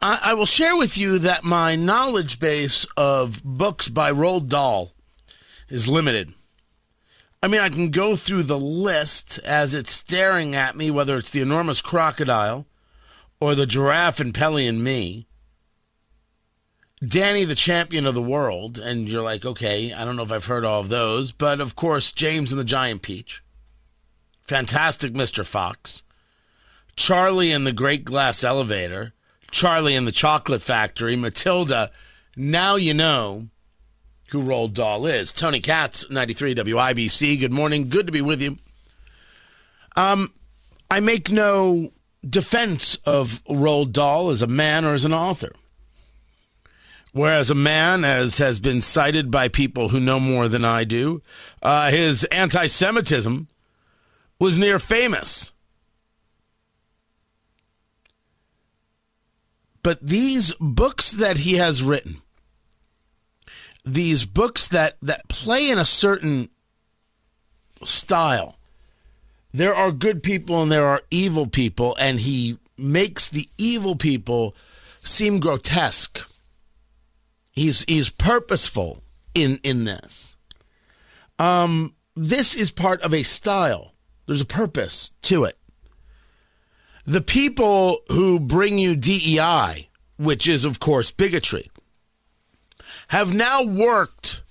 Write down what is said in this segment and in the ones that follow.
I, I will share with you that my knowledge base of books by Roald Dahl is limited. I mean, I can go through the list as it's staring at me, whether it's the enormous crocodile or the giraffe and Pelly and me. Danny, the champion of the world, and you're like, okay, I don't know if I've heard all of those, but of course, James and the Giant Peach, Fantastic Mr. Fox, Charlie and the Great Glass Elevator, Charlie and the Chocolate Factory, Matilda, Now You Know, who Roald Dahl is. Tony Katz, 93 WIBC. Good morning. Good to be with you. Um, I make no defense of Roald Dahl as a man or as an author. Whereas a man, as has been cited by people who know more than I do, uh, his anti Semitism was near famous. But these books that he has written, these books that that play in a certain style. There are good people and there are evil people, and he makes the evil people seem grotesque. He's he's purposeful in in this. Um, this is part of a style. There's a purpose to it. The people who bring you DEI, which is of course bigotry, have now worked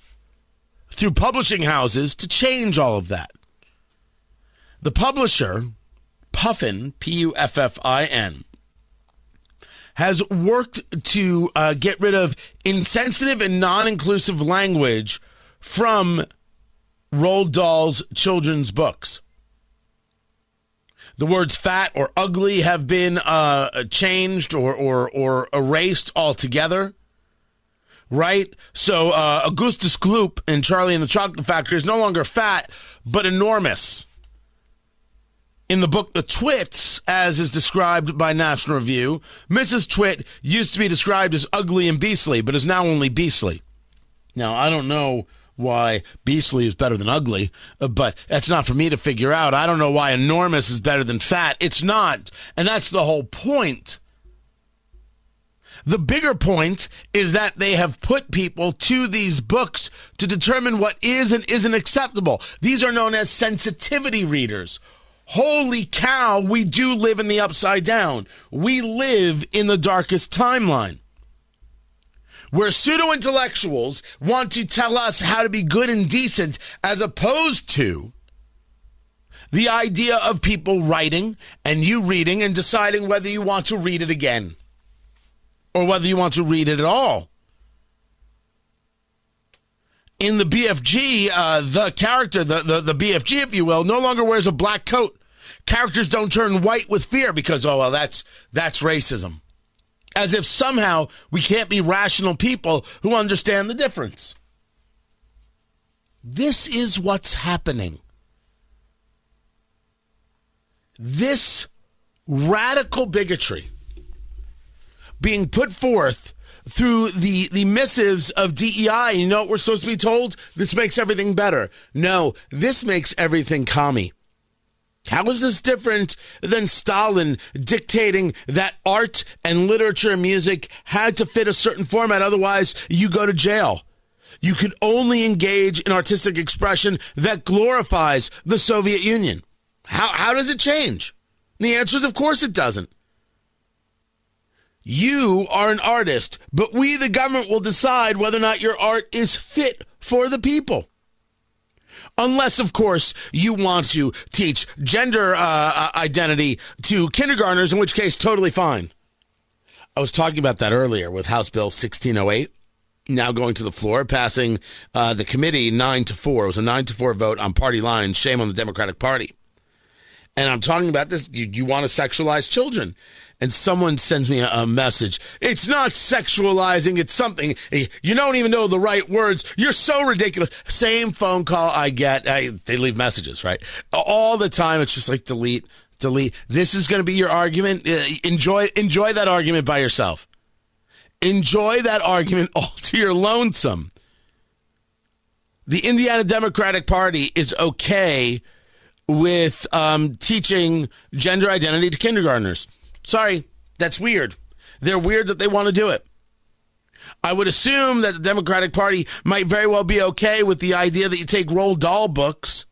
through publishing houses to change all of that. The publisher, Puffin, P U F F I N, has worked to uh, get rid of insensitive and non inclusive language from Roald Dahl's children's books. The words fat or ugly have been uh, changed or, or, or erased altogether right? So uh, Augustus Gloop in Charlie and the Chocolate Factory is no longer fat, but enormous. In the book The Twits, as is described by National Review, Mrs. Twit used to be described as ugly and beastly, but is now only beastly. Now, I don't know why beastly is better than ugly, uh, but that's not for me to figure out. I don't know why enormous is better than fat. It's not. And that's the whole point. The bigger point is that they have put people to these books to determine what is and isn't acceptable. These are known as sensitivity readers. Holy cow, we do live in the upside down. We live in the darkest timeline. Where pseudo intellectuals want to tell us how to be good and decent as opposed to the idea of people writing and you reading and deciding whether you want to read it again or whether you want to read it at all. In the BFG, uh, the character, the, the, the BFG, if you will, no longer wears a black coat. Characters don't turn white with fear because, oh, well, that's, that's racism. As if somehow we can't be rational people who understand the difference. This is what's happening. This radical bigotry being put forth through the the missives of DEI. You know what we're supposed to be told? This makes everything better. No, this makes everything commie. How is this different than Stalin dictating that art and literature and music had to fit a certain format? Otherwise, you go to jail. You could only engage in artistic expression that glorifies the Soviet Union. How, how does it change? The answer is, of course, it doesn't. You are an artist, but we, the government, will decide whether or not your art is fit for the people. Unless, of course, you want to teach gender uh, uh identity to kindergartners, in which case, totally fine. I was talking about that earlier with House Bill 1608, now going to the floor, passing uh, the committee 9 to 4. It was a 9 to 4 vote on party lines. Shame on the Democratic Party. And I'm talking about this. You, you want to sexualize children. And someone sends me a, a, message. It's not sexualizing, it's something. You don't even know the right words. You're so ridiculous. Same phone call I get. I, they leave messages, right? All the time. It's just like delete, delete. This is going to be your argument. Uh, enjoy, enjoy that argument by yourself. Enjoy that argument all to your lonesome. The Indiana Democratic Party is okay with um, teaching gender identity to kindergartners. Sorry, that's weird. They're weird that they want to do it. I would assume that the Democratic Party might very well be okay with the idea that you take Roald Dahl books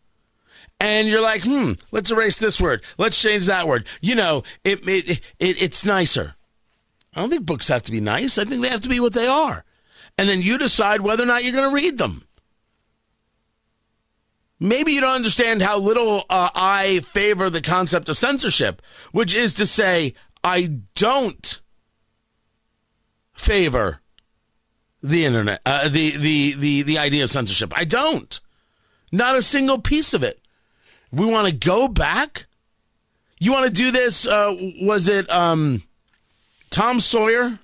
and you're like, hmm, let's erase this word. Let's change that word. You know, it, it, it, it's nicer. I don't think books have to be nice. I think they have to be what they are. And then you decide whether or not you're going to read them. Maybe you don't understand how little uh, I favor the concept of censorship, which is to say, I don't favor the internet, uh, the, the, the, the idea of censorship. I don't. Not a single piece of it. We want to go back. You want to do this? Uh, was it um, Tom Sawyer?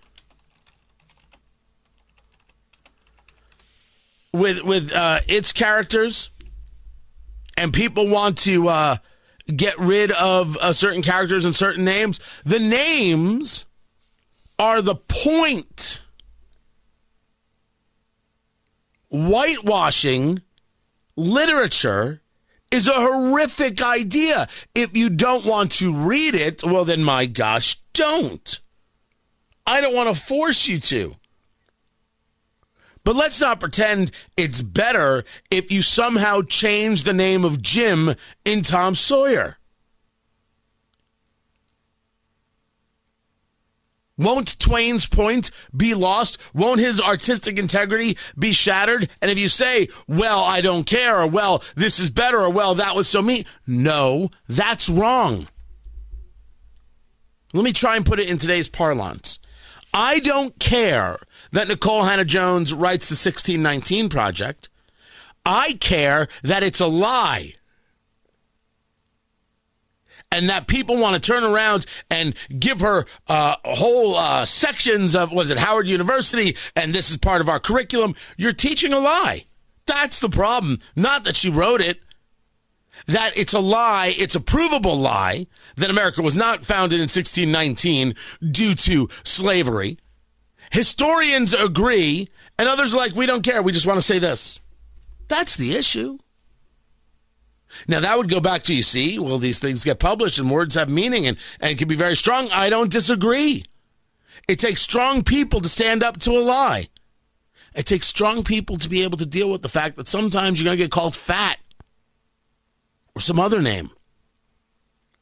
With with uh, its characters, and people want to uh, get rid of uh, certain characters and certain names. The names are the point. Whitewashing literature is a horrific idea. If you don't want to read it, well, then my gosh, don't. I don't want to force you to. But let's not pretend it's better if you somehow change the name of Jim in Tom Sawyer. Won't Twain's point be lost? Won't his artistic integrity be shattered? And if you say, well, I don't care, or well, this is better, or well, that was so mean. No, that's wrong. Let me try and put it in today's parlance. I don't care that Nikole Hannah-Jones writes the 1619 Project. I care that it's a lie. And that people want to turn around and give her uh, whole uh, sections of, was it Howard University? And this is part of our curriculum. You're teaching a lie. That's the problem. Not that she wrote it that it's a lie, it's a provable lie that America was not founded in 1619 due to slavery. Historians agree, and others are like, we don't care. We just want to say this. That's the issue. Now, that would go back to you see, well, these things get published and words have meaning and, and can be very strong. I don't disagree. It takes strong people to stand up to a lie. It takes strong people to be able to deal with the fact that sometimes you're going to get called fat or some other name.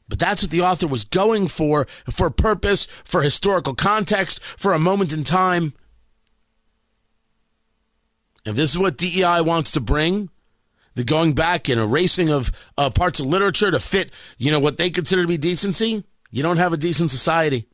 But that's what the author was going for, for purpose, for historical context, for a moment in time. If this is what DEI wants to bring, the going back and erasing of uh, parts of literature to fit, you know, what they consider to be decency, you don't have a decent society.